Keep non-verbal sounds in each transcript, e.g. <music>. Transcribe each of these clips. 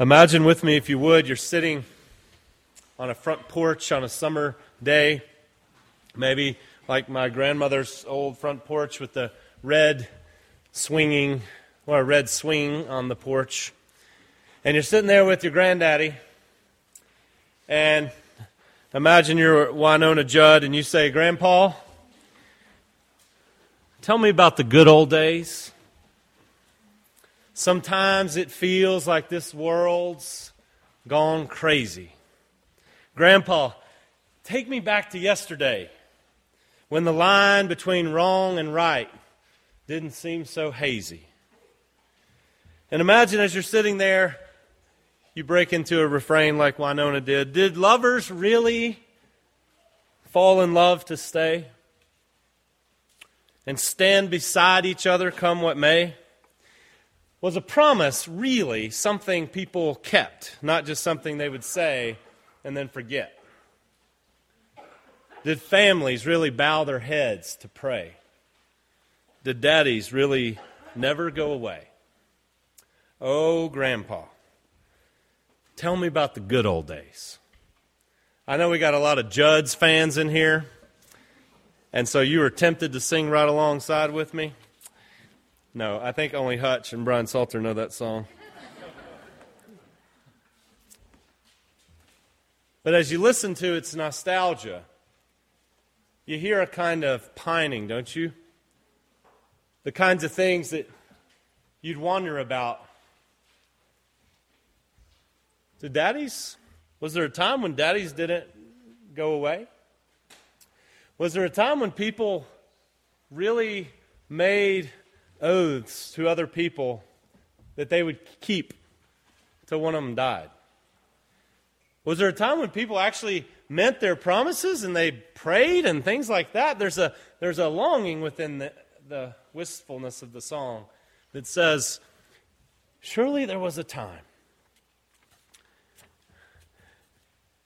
Imagine with me, if you would, you're sitting on a front porch on a summer day, maybe like my grandmother's old front porch with the red swinging, or a red swing on the porch. And you're sitting there with your granddaddy, and imagine you're Wynonna Judd, and you say, Grandpa, tell me about the good old days. Sometimes it feels like this world's gone crazy. Grandpa, take me back to yesterday when the line between wrong and right didn't seem so hazy. And imagine as you're sitting there, you break into a refrain like Wynonna did. Did lovers really fall in love to stay and stand beside each other come what may? Was a promise really something people kept, not just something they would say and then forget? Did families really bow their heads to pray? Did daddies really never go away? Oh, Grandpa, tell me about the good old days. I know we got a lot of Judds fans in here, and so you were tempted to sing right alongside with me. No, I think only Hutch and Brian Salter know that song. But as you listen to its nostalgia, you hear a kind of pining, don't you? The kinds of things that you'd wonder about. Did daddies? Was there a time when daddies didn't go away? Was there a time when people really made oaths to other people that they would keep till one of them died? Was there a time when people actually meant their promises and they prayed and things like that? There's a, there's a longing within the, the wistfulness of the song that says, Surely there was a time.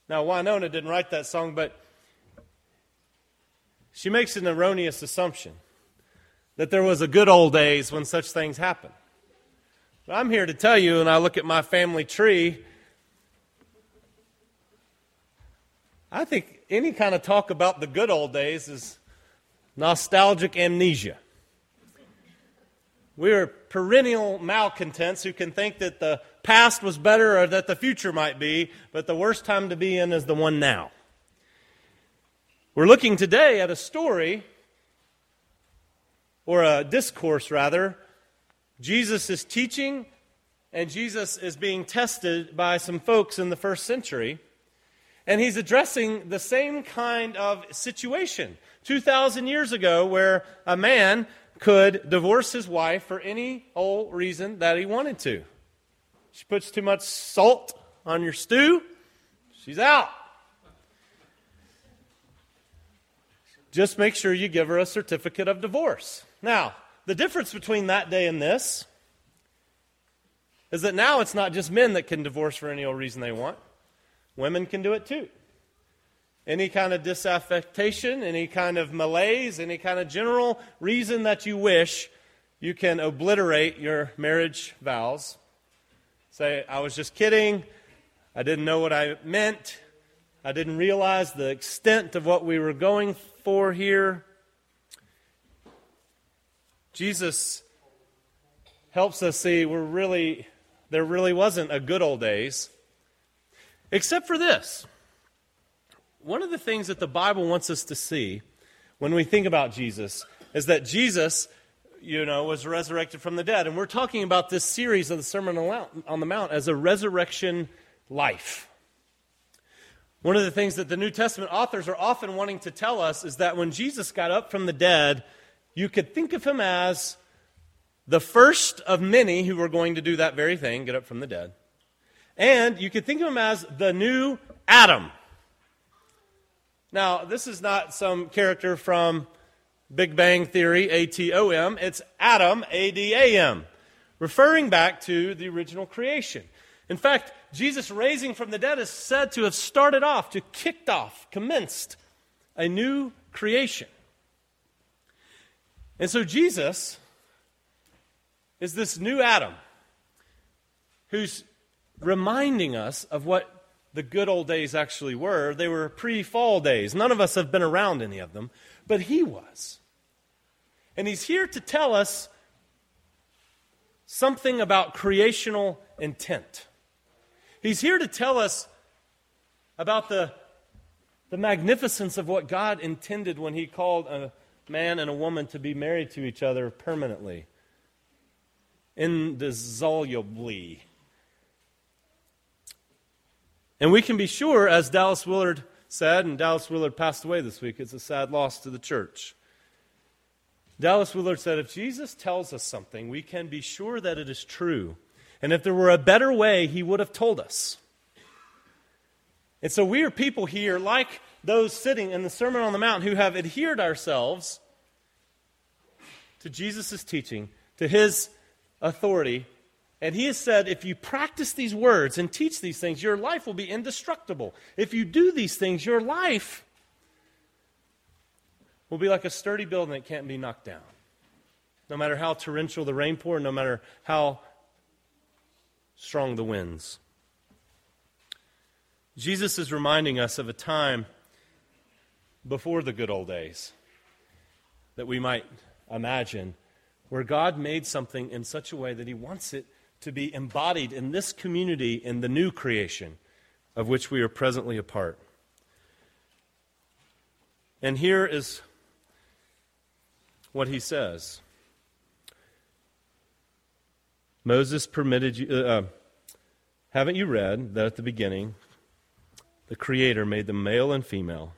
Now, Wynonna didn't write that song, but she makes an erroneous assumption that there was a good old days when such things happened. But I'm here to tell you, and I look at my family tree, I think any kind of talk about the good old days is nostalgic amnesia. We are perennial malcontents who can think that the past was better or that the future might be, but the worst time to be in is the one now. We're looking today at a story or a discourse rather, Jesus is teaching and Jesus is being tested by some folks in the first century. And he's addressing the same kind of situation 2,000 years ago where a man could divorce his wife for any old reason that he wanted to. She puts too much salt on your stew, she's out. Just make sure you give her a certificate of divorce. Now, the difference between that day and this is that now it's not just men that can divorce for any old reason they want, women can do it too. Any kind of disaffection, any kind of malaise, any kind of general reason that you wish, you can obliterate your marriage vows. Say, I was just kidding. I didn't know what I meant. I didn't realize the extent of what we were going for here. Jesus helps us see we're really there really wasn't a good old days except for this. One of the things that the bible wants us to see when we think about jesus is that jesus you know was resurrected from the dead. And we're talking about this series of the sermon on the mount as a resurrection life. One of the things that the new testament authors are often wanting to tell us is that when jesus got up from the dead you could think of him as the first of many who were going to do that very thing, get up from the dead. And you could think of him as the new Adam. Now, this is not some character from Big Bang Theory, A T O M. It's Adam, A D A M, referring back to the original creation. In fact, Jesus raising from the dead is said to have started off, to kicked off, commenced a new creation. And so Jesus is this new Adam who's reminding us of what the good old days actually were. They were pre fall days. None of us have been around any of them, but he was. And he's here to tell us something about creational intent. He's here to tell us about the, the magnificence of what God intended when he called a man and a woman to be married to each other permanently, indissolubly. And we can be sure, as Dallas Willard said, and Dallas Willard passed away this week, it's a sad loss to the church. Dallas Willard said, If Jesus tells us something, we can be sure that it is true. And if there were a better way, he would have told us. And so we are people here, like those sitting in the Sermon on the Mount, who have adhered ourselves to Jesus' teaching, to his authority, and he has said, if you practice these words and teach these things, your life will be indestructible. If you do these things, your life will be like a sturdy building that can't be knocked down. No matter how torrential the rain pour, no matter how strong the winds. Jesus is reminding us of a time before the good old days that we might imagine where God made something in such a way that he wants it to be embodied in this community in the new creation of which we are presently a part. And here is what he says Moses permitted you, uh, uh, haven't you read that at the beginning the Creator made them male and female?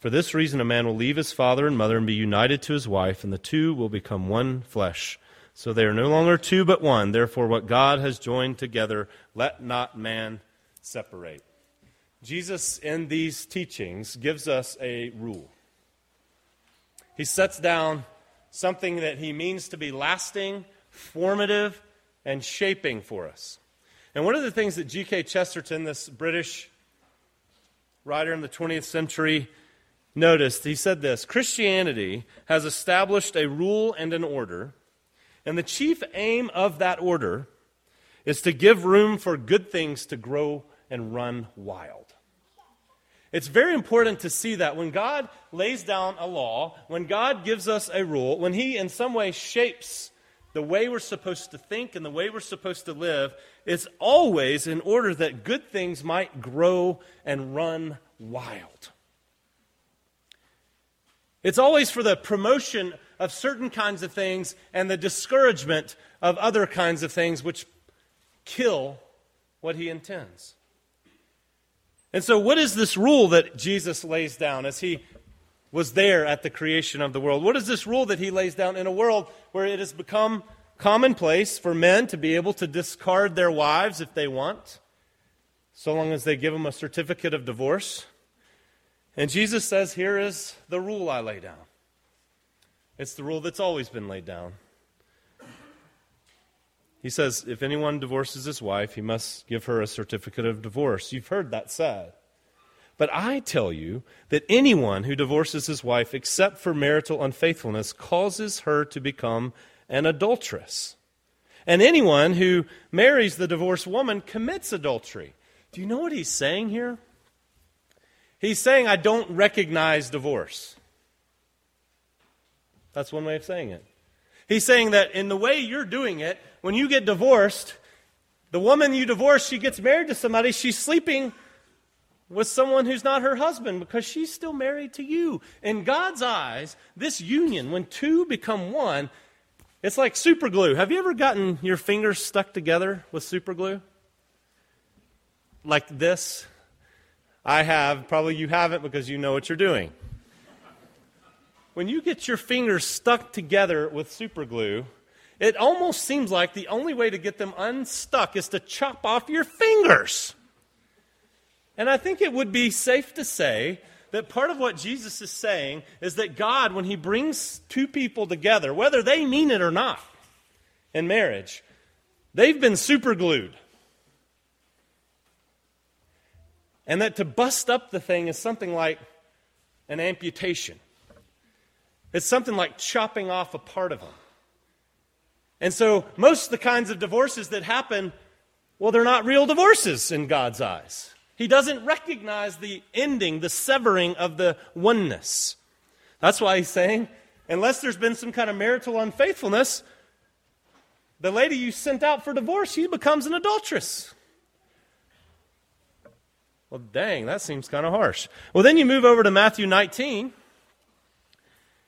For this reason, a man will leave his father and mother and be united to his wife, and the two will become one flesh. So they are no longer two but one. Therefore, what God has joined together, let not man separate. Jesus, in these teachings, gives us a rule. He sets down something that he means to be lasting, formative, and shaping for us. And one of the things that G.K. Chesterton, this British writer in the 20th century, noticed, he said this Christianity has established a rule and an order and the chief aim of that order is to give room for good things to grow and run wild. It's very important to see that when God lays down a law, when God gives us a rule, when He in some way shapes the way we're supposed to think and the way we're supposed to live, it's always in order that good things might grow and run wild. It's always for the promotion of certain kinds of things and the discouragement of other kinds of things which kill what he intends. And so, what is this rule that Jesus lays down as he was there at the creation of the world? What is this rule that he lays down in a world where it has become commonplace for men to be able to discard their wives if they want, so long as they give them a certificate of divorce? And Jesus says, Here is the rule I lay down. It's the rule that's always been laid down. He says, if anyone divorces his wife, he must give her a certificate of divorce. You've heard that said. But I tell you that anyone who divorces his wife except for marital unfaithfulness causes her to become an adulteress. And anyone who marries the divorced woman commits adultery. Do you know what he's saying here? He's saying, I don't recognize divorce. That's one way of saying it. He's saying that in the way you're doing it, when you get divorced, the woman you divorce, she gets married to somebody, she's sleeping with someone who's not her husband because she's still married to you. In God's eyes, this union, when two become one, it's like super glue. Have you ever gotten your fingers stuck together with super glue? Like this? I have. Probably you haven't because you know what you're doing when you get your fingers stuck together with super glue, it almost seems like the only way to get them unstuck is to chop off your fingers. And I think it would be safe to say that part of what Jesus is saying is that God, when He brings two people together, whether they mean it or not in marriage, they've been super And that to bust up the thing is something like an amputation. It's something like chopping off a part of them. And so, most of the kinds of divorces that happen well, they're not real divorces in God's eyes. He doesn't recognize the ending, the severing of the oneness. That's why he's saying, unless there's been some kind of marital unfaithfulness, the lady you sent out for divorce, she becomes an adulteress. Well, dang, that seems kind of harsh. Well, then you move over to Matthew 19,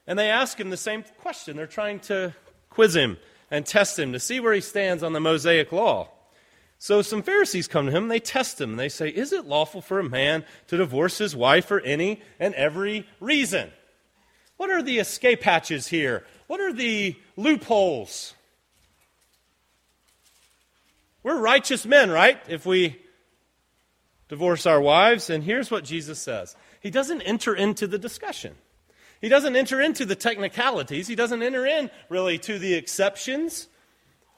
and they ask him the same question. They're trying to quiz him and test him to see where he stands on the Mosaic law. So some Pharisees come to him, they test him, and they say, Is it lawful for a man to divorce his wife for any and every reason? What are the escape hatches here? What are the loopholes? We're righteous men, right? If we divorce our wives. And here's what Jesus says He doesn't enter into the discussion. He doesn't enter into the technicalities. He doesn't enter in really to the exceptions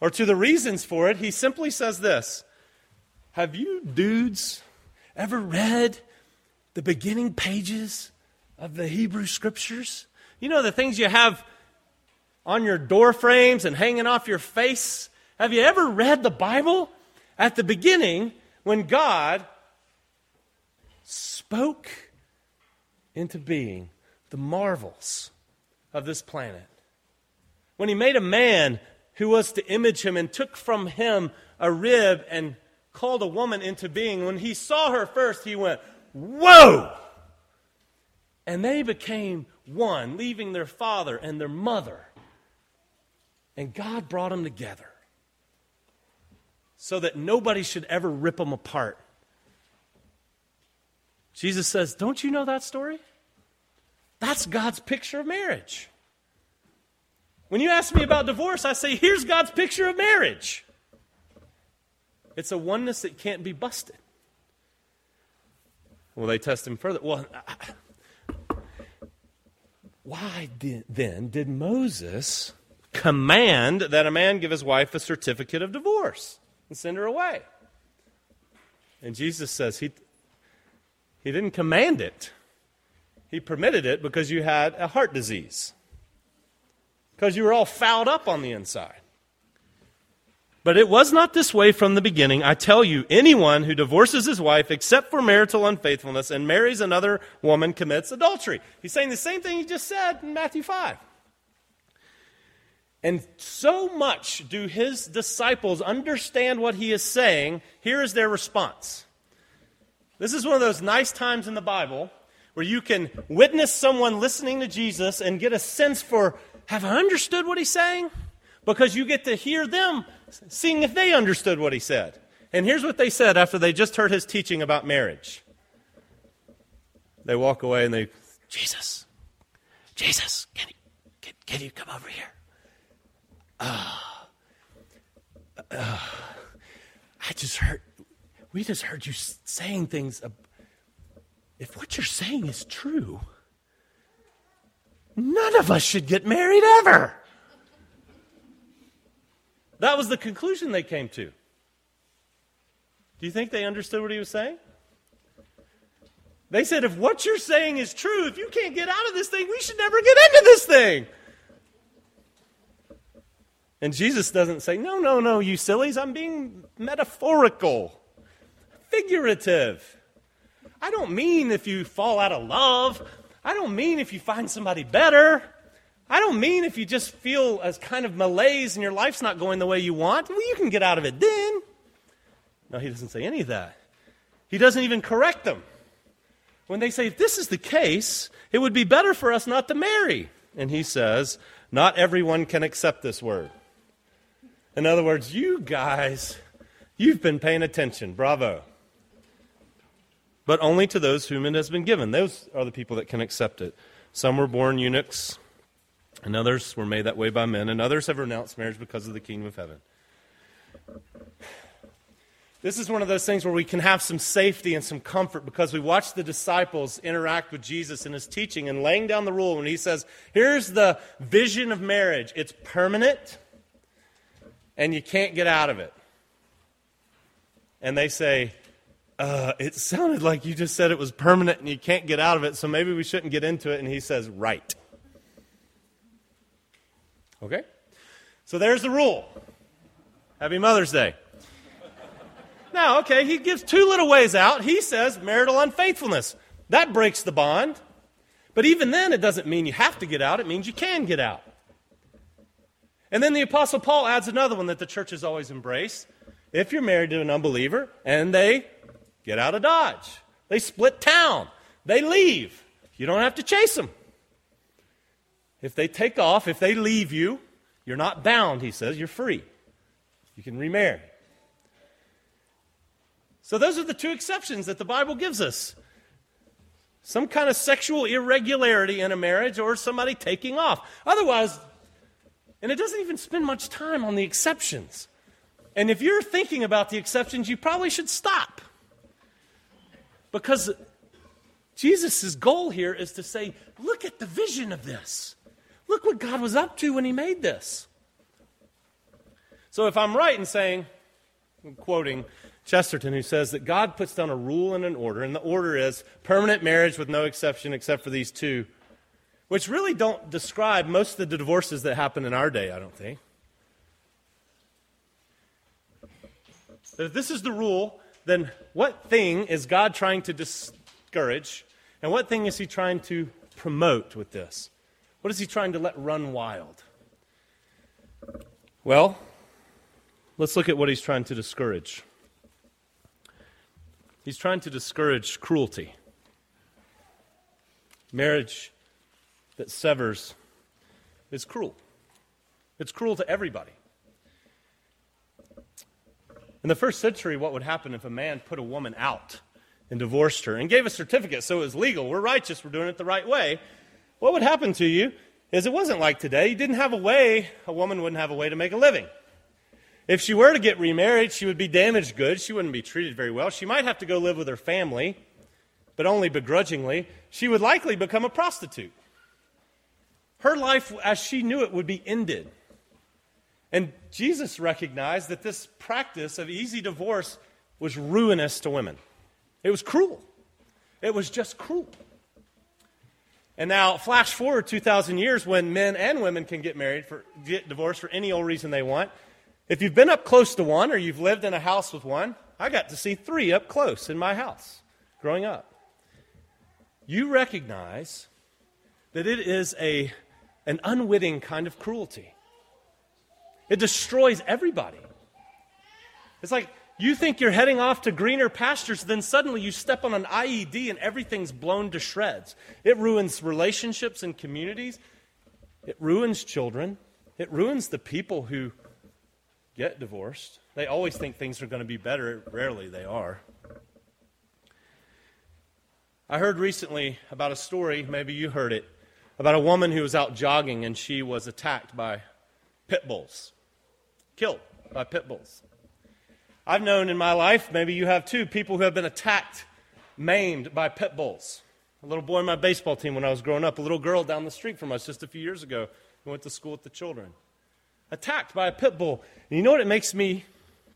or to the reasons for it, he simply says this Have you dudes ever read the beginning pages of the Hebrew scriptures? You know, the things you have on your door frames and hanging off your face? Have you ever read the Bible? At the beginning, when God spoke into being the marvels of this planet, when He made a man who was to image him and took from him a rib and called a woman into being. When he saw her first, he went, Whoa! And they became one, leaving their father and their mother. And God brought them together so that nobody should ever rip them apart. Jesus says, Don't you know that story? That's God's picture of marriage. When you ask me about divorce, I say, here's God's picture of marriage. It's a oneness that can't be busted. Well, they test him further. Well, <laughs> why then did Moses command that a man give his wife a certificate of divorce and send her away? And Jesus says he, he didn't command it, he permitted it because you had a heart disease because you were all fouled up on the inside. But it was not this way from the beginning. I tell you, anyone who divorces his wife except for marital unfaithfulness and marries another woman commits adultery. He's saying the same thing he just said in Matthew 5. And so much do his disciples understand what he is saying, here is their response. This is one of those nice times in the Bible where you can witness someone listening to Jesus and get a sense for have I understood what he's saying? Because you get to hear them seeing if they understood what he said. And here's what they said after they just heard his teaching about marriage. They walk away and they, Jesus, Jesus, can you, can, can you come over here? Uh, uh, I just heard, we just heard you saying things. If what you're saying is true, None of us should get married ever. That was the conclusion they came to. Do you think they understood what he was saying? They said, if what you're saying is true, if you can't get out of this thing, we should never get into this thing. And Jesus doesn't say, no, no, no, you sillies, I'm being metaphorical, figurative. I don't mean if you fall out of love. I don't mean if you find somebody better. I don't mean if you just feel as kind of malaise and your life's not going the way you want. Well, you can get out of it then. No, he doesn't say any of that. He doesn't even correct them. When they say, if this is the case, it would be better for us not to marry. And he says, not everyone can accept this word. In other words, you guys, you've been paying attention. Bravo but only to those whom it has been given. Those are the people that can accept it. Some were born eunuchs, and others were made that way by men, and others have renounced marriage because of the kingdom of heaven. This is one of those things where we can have some safety and some comfort because we watch the disciples interact with Jesus in his teaching and laying down the rule when he says, Here's the vision of marriage it's permanent, and you can't get out of it. And they say, uh, it sounded like you just said it was permanent and you can't get out of it, so maybe we shouldn't get into it. And he says, right. Okay? So there's the rule. Happy Mother's Day. Now, okay, he gives two little ways out. He says marital unfaithfulness. That breaks the bond. But even then, it doesn't mean you have to get out, it means you can get out. And then the Apostle Paul adds another one that the church has always embraced. If you're married to an unbeliever and they get out of Dodge, they split town, they leave, you don't have to chase them. If they take off, if they leave you, you're not bound, he says, you're free. You can remarry. So, those are the two exceptions that the Bible gives us some kind of sexual irregularity in a marriage or somebody taking off. Otherwise, and it doesn't even spend much time on the exceptions. And if you're thinking about the exceptions, you probably should stop. Because Jesus' goal here is to say, look at the vision of this. Look what God was up to when He made this. So if I'm right in saying, I'm quoting Chesterton, who says that God puts down a rule and an order, and the order is permanent marriage with no exception except for these two, which really don't describe most of the divorces that happen in our day, I don't think. But if this is the rule, then what thing is God trying to discourage, and what thing is He trying to promote with this? What is He trying to let run wild? Well, let's look at what He's trying to discourage. He's trying to discourage cruelty. Marriage that severs is cruel. It's cruel to everybody. In the first century, what would happen if a man put a woman out and divorced her and gave a certificate so it was legal? We're righteous, we're doing it the right way. What would happen to you is it wasn't like today. You didn't have a way, a woman wouldn't have a way to make a living. If she were to get remarried, she would be damaged goods. She wouldn't be treated very well. She might have to go live with her family, but only begrudgingly. She would likely become a prostitute. Her life, as she knew it, would be ended. And Jesus recognized that this practice of easy divorce was ruinous to women. It was cruel. It was just cruel. And now, flash forward 2,000 years when men and women can get married, for, get divorced for any old reason they want. If you've been up close to one or you've lived in a house with one, I got to see three up close in my house growing up. You recognize that it is a, an unwitting kind of cruelty. It destroys everybody. It's like you think you're heading off to greener pastures, then suddenly you step on an IED and everything's blown to shreds. It ruins relationships and communities. It ruins children. It ruins the people who get divorced. They always think things are going to be better. Rarely they are. I heard recently about a story, maybe you heard it, about a woman who was out jogging and she was attacked by pit bulls, killed by pit bulls. I've known in my life, maybe you have too, people who have been attacked, maimed by pit bulls. A little boy in my baseball team when I was growing up, a little girl down the street from us just a few years ago who went to school with the children attacked by a pit bull. And you know what it makes me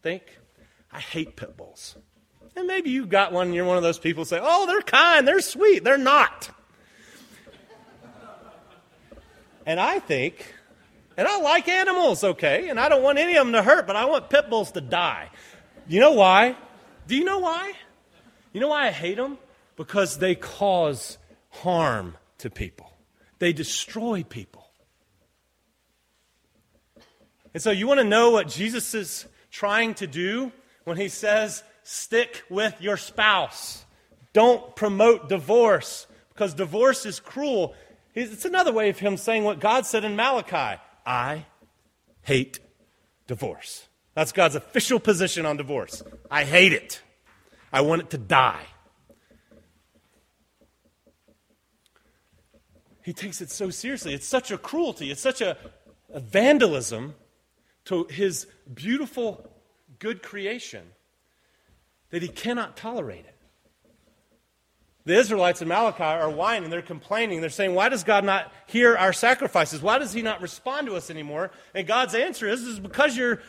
think? I hate pit bulls. And maybe you got one and you're one of those people who say, oh, they're kind, they're sweet. They're not. and I think, and I like animals, okay, and I don't want any of them to hurt, but I want pit bulls to die. You know why? Do you know why? You know why I hate them? Because they cause harm to people, they destroy people. And so you want to know what Jesus is trying to do when he says, stick with your spouse. Don't promote divorce because divorce is cruel. It's another way of him saying what God said in Malachi I hate divorce. That's God's official position on divorce. I hate it. I want it to die. He takes it so seriously. It's such a cruelty, it's such a, a vandalism to his beautiful, good creation that he cannot tolerate it. The Israelites in Malachi are whining, they're complaining, they're saying, Why does God not hear our sacrifices? Why does he not respond to us anymore? And God's answer is, is because you're,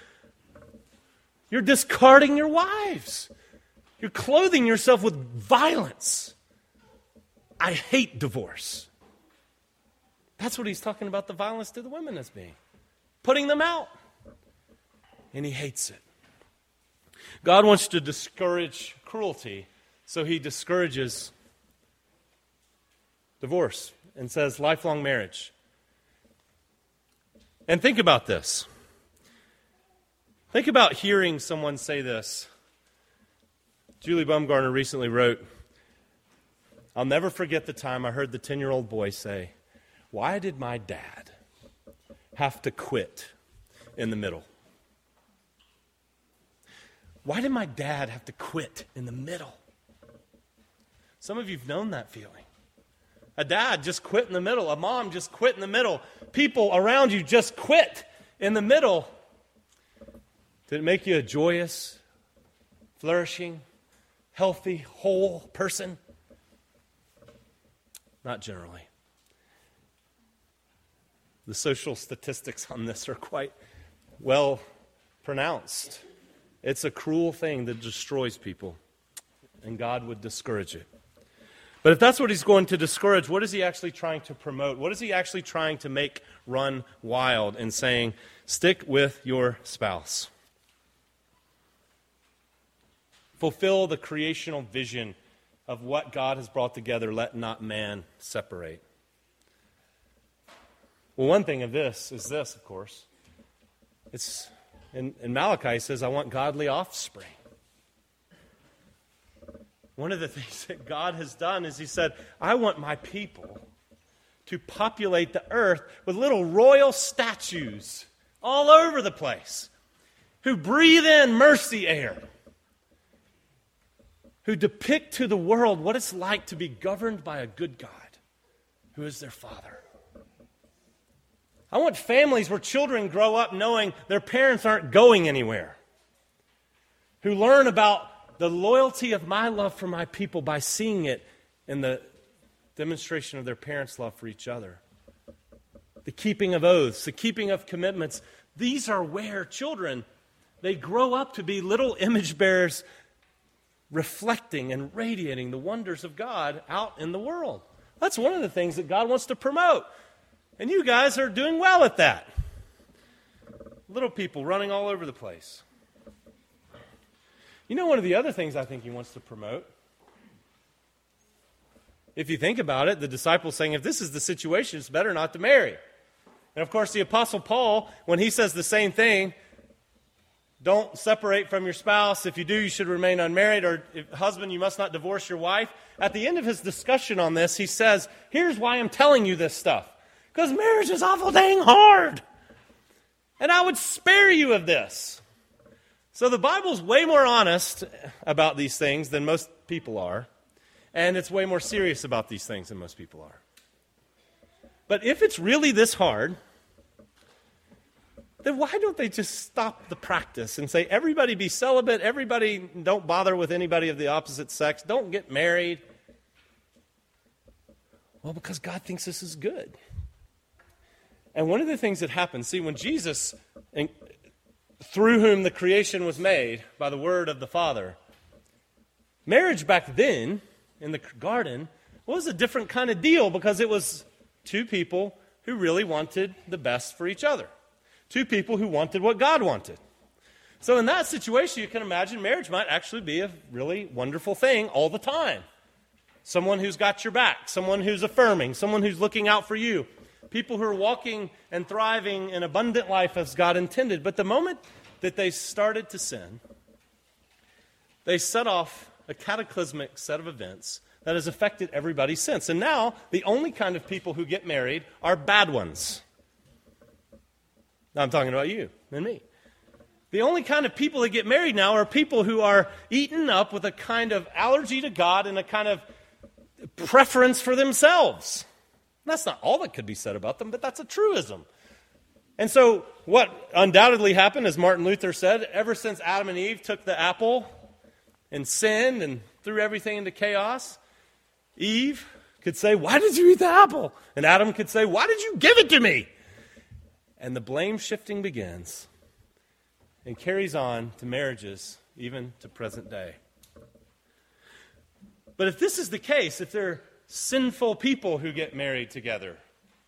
you're discarding your wives. You're clothing yourself with violence. I hate divorce. That's what he's talking about the violence to the women as being. Putting them out and he hates it. God wants to discourage cruelty, so he discourages divorce and says lifelong marriage. And think about this. Think about hearing someone say this. Julie Baumgardner recently wrote, I'll never forget the time I heard the 10 year old boy say, Why did my dad have to quit in the middle? Why did my dad have to quit in the middle? Some of you have known that feeling. A dad just quit in the middle. A mom just quit in the middle. People around you just quit in the middle. Did it make you a joyous, flourishing, healthy, whole person? Not generally. The social statistics on this are quite well pronounced. It's a cruel thing that destroys people, and God would discourage it. But if that's what he's going to discourage, what is he actually trying to promote? What is he actually trying to make run wild in saying, stick with your spouse? Fulfill the creational vision of what God has brought together, let not man separate. Well, one thing of this is this, of course. It's and, and Malachi says, I want godly offspring. One of the <laughs> things that God has done is He said, I want my people to populate the earth with little royal statues all over the place who breathe in mercy air, who depict to the world what it's like to be governed by a good God who is their Father. I want families where children grow up knowing their parents aren't going anywhere, who learn about the loyalty of my love for my people by seeing it in the demonstration of their parents' love for each other. The keeping of oaths, the keeping of commitments. These are where children they grow up to be little image bearers reflecting and radiating the wonders of God out in the world. That's one of the things that God wants to promote. And you guys are doing well at that. Little people running all over the place. You know, one of the other things I think he wants to promote, if you think about it, the disciples saying, if this is the situation, it's better not to marry. And of course, the Apostle Paul, when he says the same thing, don't separate from your spouse. If you do, you should remain unmarried. Or, husband, you must not divorce your wife. At the end of his discussion on this, he says, Here's why I'm telling you this stuff. Because marriage is awful dang hard. And I would spare you of this. So the Bible's way more honest about these things than most people are. And it's way more serious about these things than most people are. But if it's really this hard, then why don't they just stop the practice and say, everybody be celibate, everybody don't bother with anybody of the opposite sex, don't get married? Well, because God thinks this is good. And one of the things that happens, see, when Jesus, through whom the creation was made by the word of the Father, marriage back then in the garden was a different kind of deal because it was two people who really wanted the best for each other, two people who wanted what God wanted. So, in that situation, you can imagine marriage might actually be a really wonderful thing all the time. Someone who's got your back, someone who's affirming, someone who's looking out for you people who are walking and thriving an abundant life as God intended. But the moment that they started to sin, they set off a cataclysmic set of events that has affected everybody since. And now, the only kind of people who get married are bad ones. Now, I'm talking about you and me. The only kind of people that get married now are people who are eaten up with a kind of allergy to God and a kind of preference for themselves. That's not all that could be said about them, but that's a truism. And so, what undoubtedly happened, as Martin Luther said, ever since Adam and Eve took the apple and sinned and threw everything into chaos, Eve could say, Why did you eat the apple? And Adam could say, Why did you give it to me? And the blame shifting begins and carries on to marriages, even to present day. But if this is the case, if there sinful people who get married together.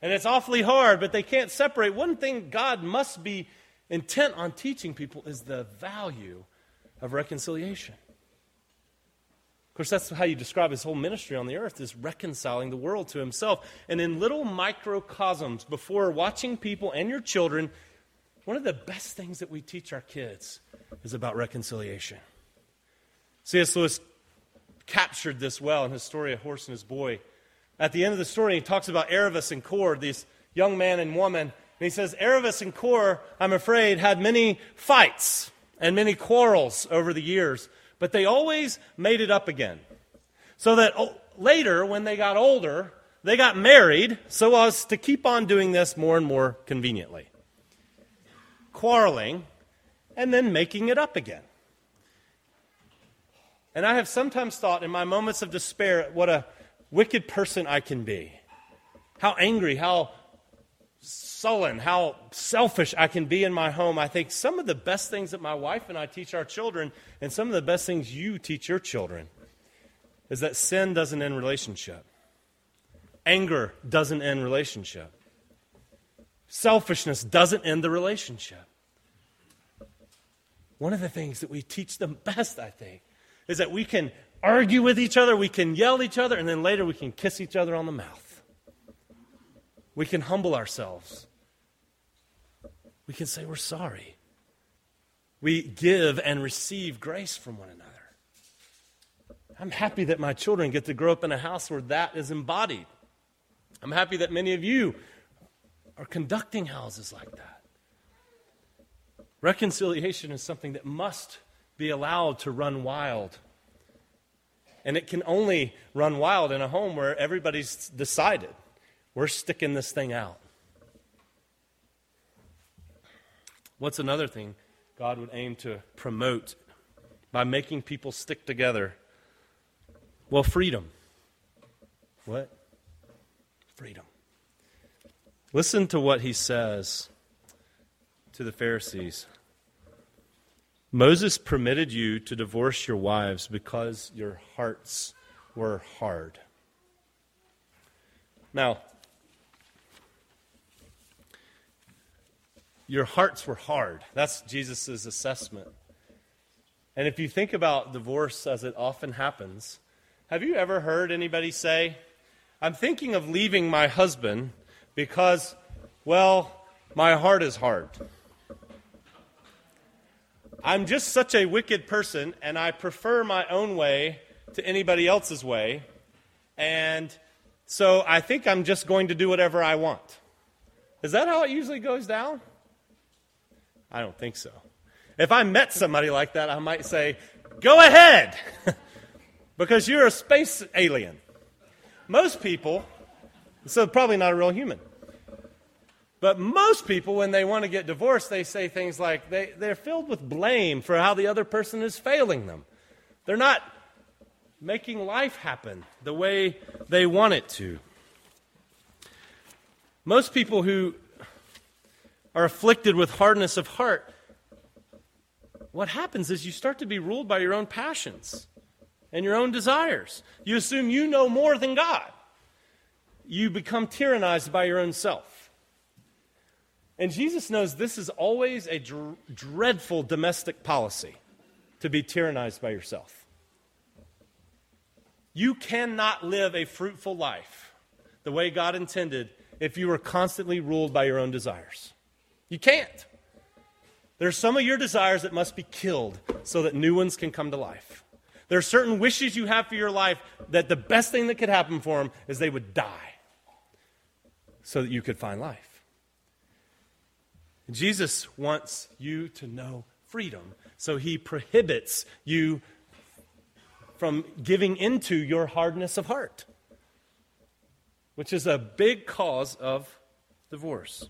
And it's awfully hard, but they can't separate. One thing God must be intent on teaching people is the value of reconciliation. Of course, that's how you describe his whole ministry on the earth is reconciling the world to himself. And in little microcosms, before watching people and your children, one of the best things that we teach our kids is about reconciliation. C.S. Lewis captured this well in his story, A Horse and His Boy. At the end of the story, he talks about Aravis and Cor, these young man and woman. And he says, Aravis and Cor, I'm afraid, had many fights and many quarrels over the years, but they always made it up again. So that oh, later, when they got older, they got married so as to keep on doing this more and more conveniently. Quarreling and then making it up again. And I have sometimes thought in my moments of despair what a wicked person I can be. How angry, how sullen, how selfish I can be in my home. I think some of the best things that my wife and I teach our children, and some of the best things you teach your children, is that sin doesn't end relationship. Anger doesn't end relationship. Selfishness doesn't end the relationship. One of the things that we teach them best, I think, is that we can argue with each other, we can yell at each other, and then later we can kiss each other on the mouth. We can humble ourselves. We can say we're sorry. We give and receive grace from one another. I'm happy that my children get to grow up in a house where that is embodied. I'm happy that many of you are conducting houses like that. Reconciliation is something that must be allowed to run wild. And it can only run wild in a home where everybody's decided we're sticking this thing out. What's another thing God would aim to promote by making people stick together? Well, freedom. What? Freedom. Listen to what he says to the Pharisees. Moses permitted you to divorce your wives because your hearts were hard. Now, your hearts were hard. That's Jesus' assessment. And if you think about divorce as it often happens, have you ever heard anybody say, I'm thinking of leaving my husband because, well, my heart is hard? I'm just such a wicked person, and I prefer my own way to anybody else's way. And so I think I'm just going to do whatever I want. Is that how it usually goes down? I don't think so. If I met somebody like that, I might say, Go ahead, <laughs> because you're a space alien. Most people, so probably not a real human. But most people, when they want to get divorced, they say things like they, they're filled with blame for how the other person is failing them. They're not making life happen the way they want it to. Most people who are afflicted with hardness of heart, what happens is you start to be ruled by your own passions and your own desires. You assume you know more than God. You become tyrannized by your own self. And Jesus knows this is always a dr- dreadful domestic policy to be tyrannized by yourself. You cannot live a fruitful life the way God intended if you are constantly ruled by your own desires. You can't. There are some of your desires that must be killed so that new ones can come to life. There are certain wishes you have for your life that the best thing that could happen for them is they would die so that you could find life. Jesus wants you to know freedom, so he prohibits you from giving into your hardness of heart, which is a big cause of divorce.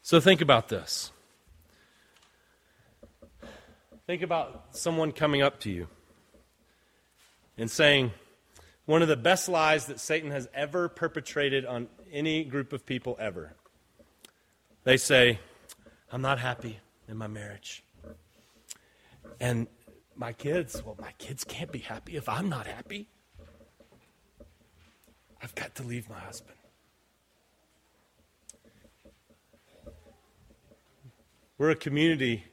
So think about this. Think about someone coming up to you and saying, one of the best lies that Satan has ever perpetrated on any group of people ever they say, I'm not happy in my marriage. And my kids, well, my kids can't be happy if I'm not happy. I've got to leave my husband. We're a community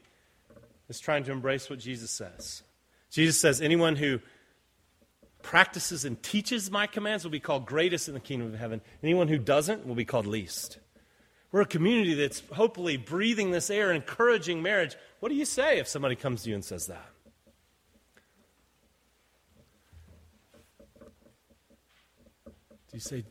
is trying to embrace what Jesus says. Jesus says, anyone who practices and teaches my commands will be called greatest in the kingdom of heaven. Anyone who doesn't will be called least. We're a community that's hopefully breathing this air, encouraging marriage. What do you say if somebody comes to you and says that? Do you say,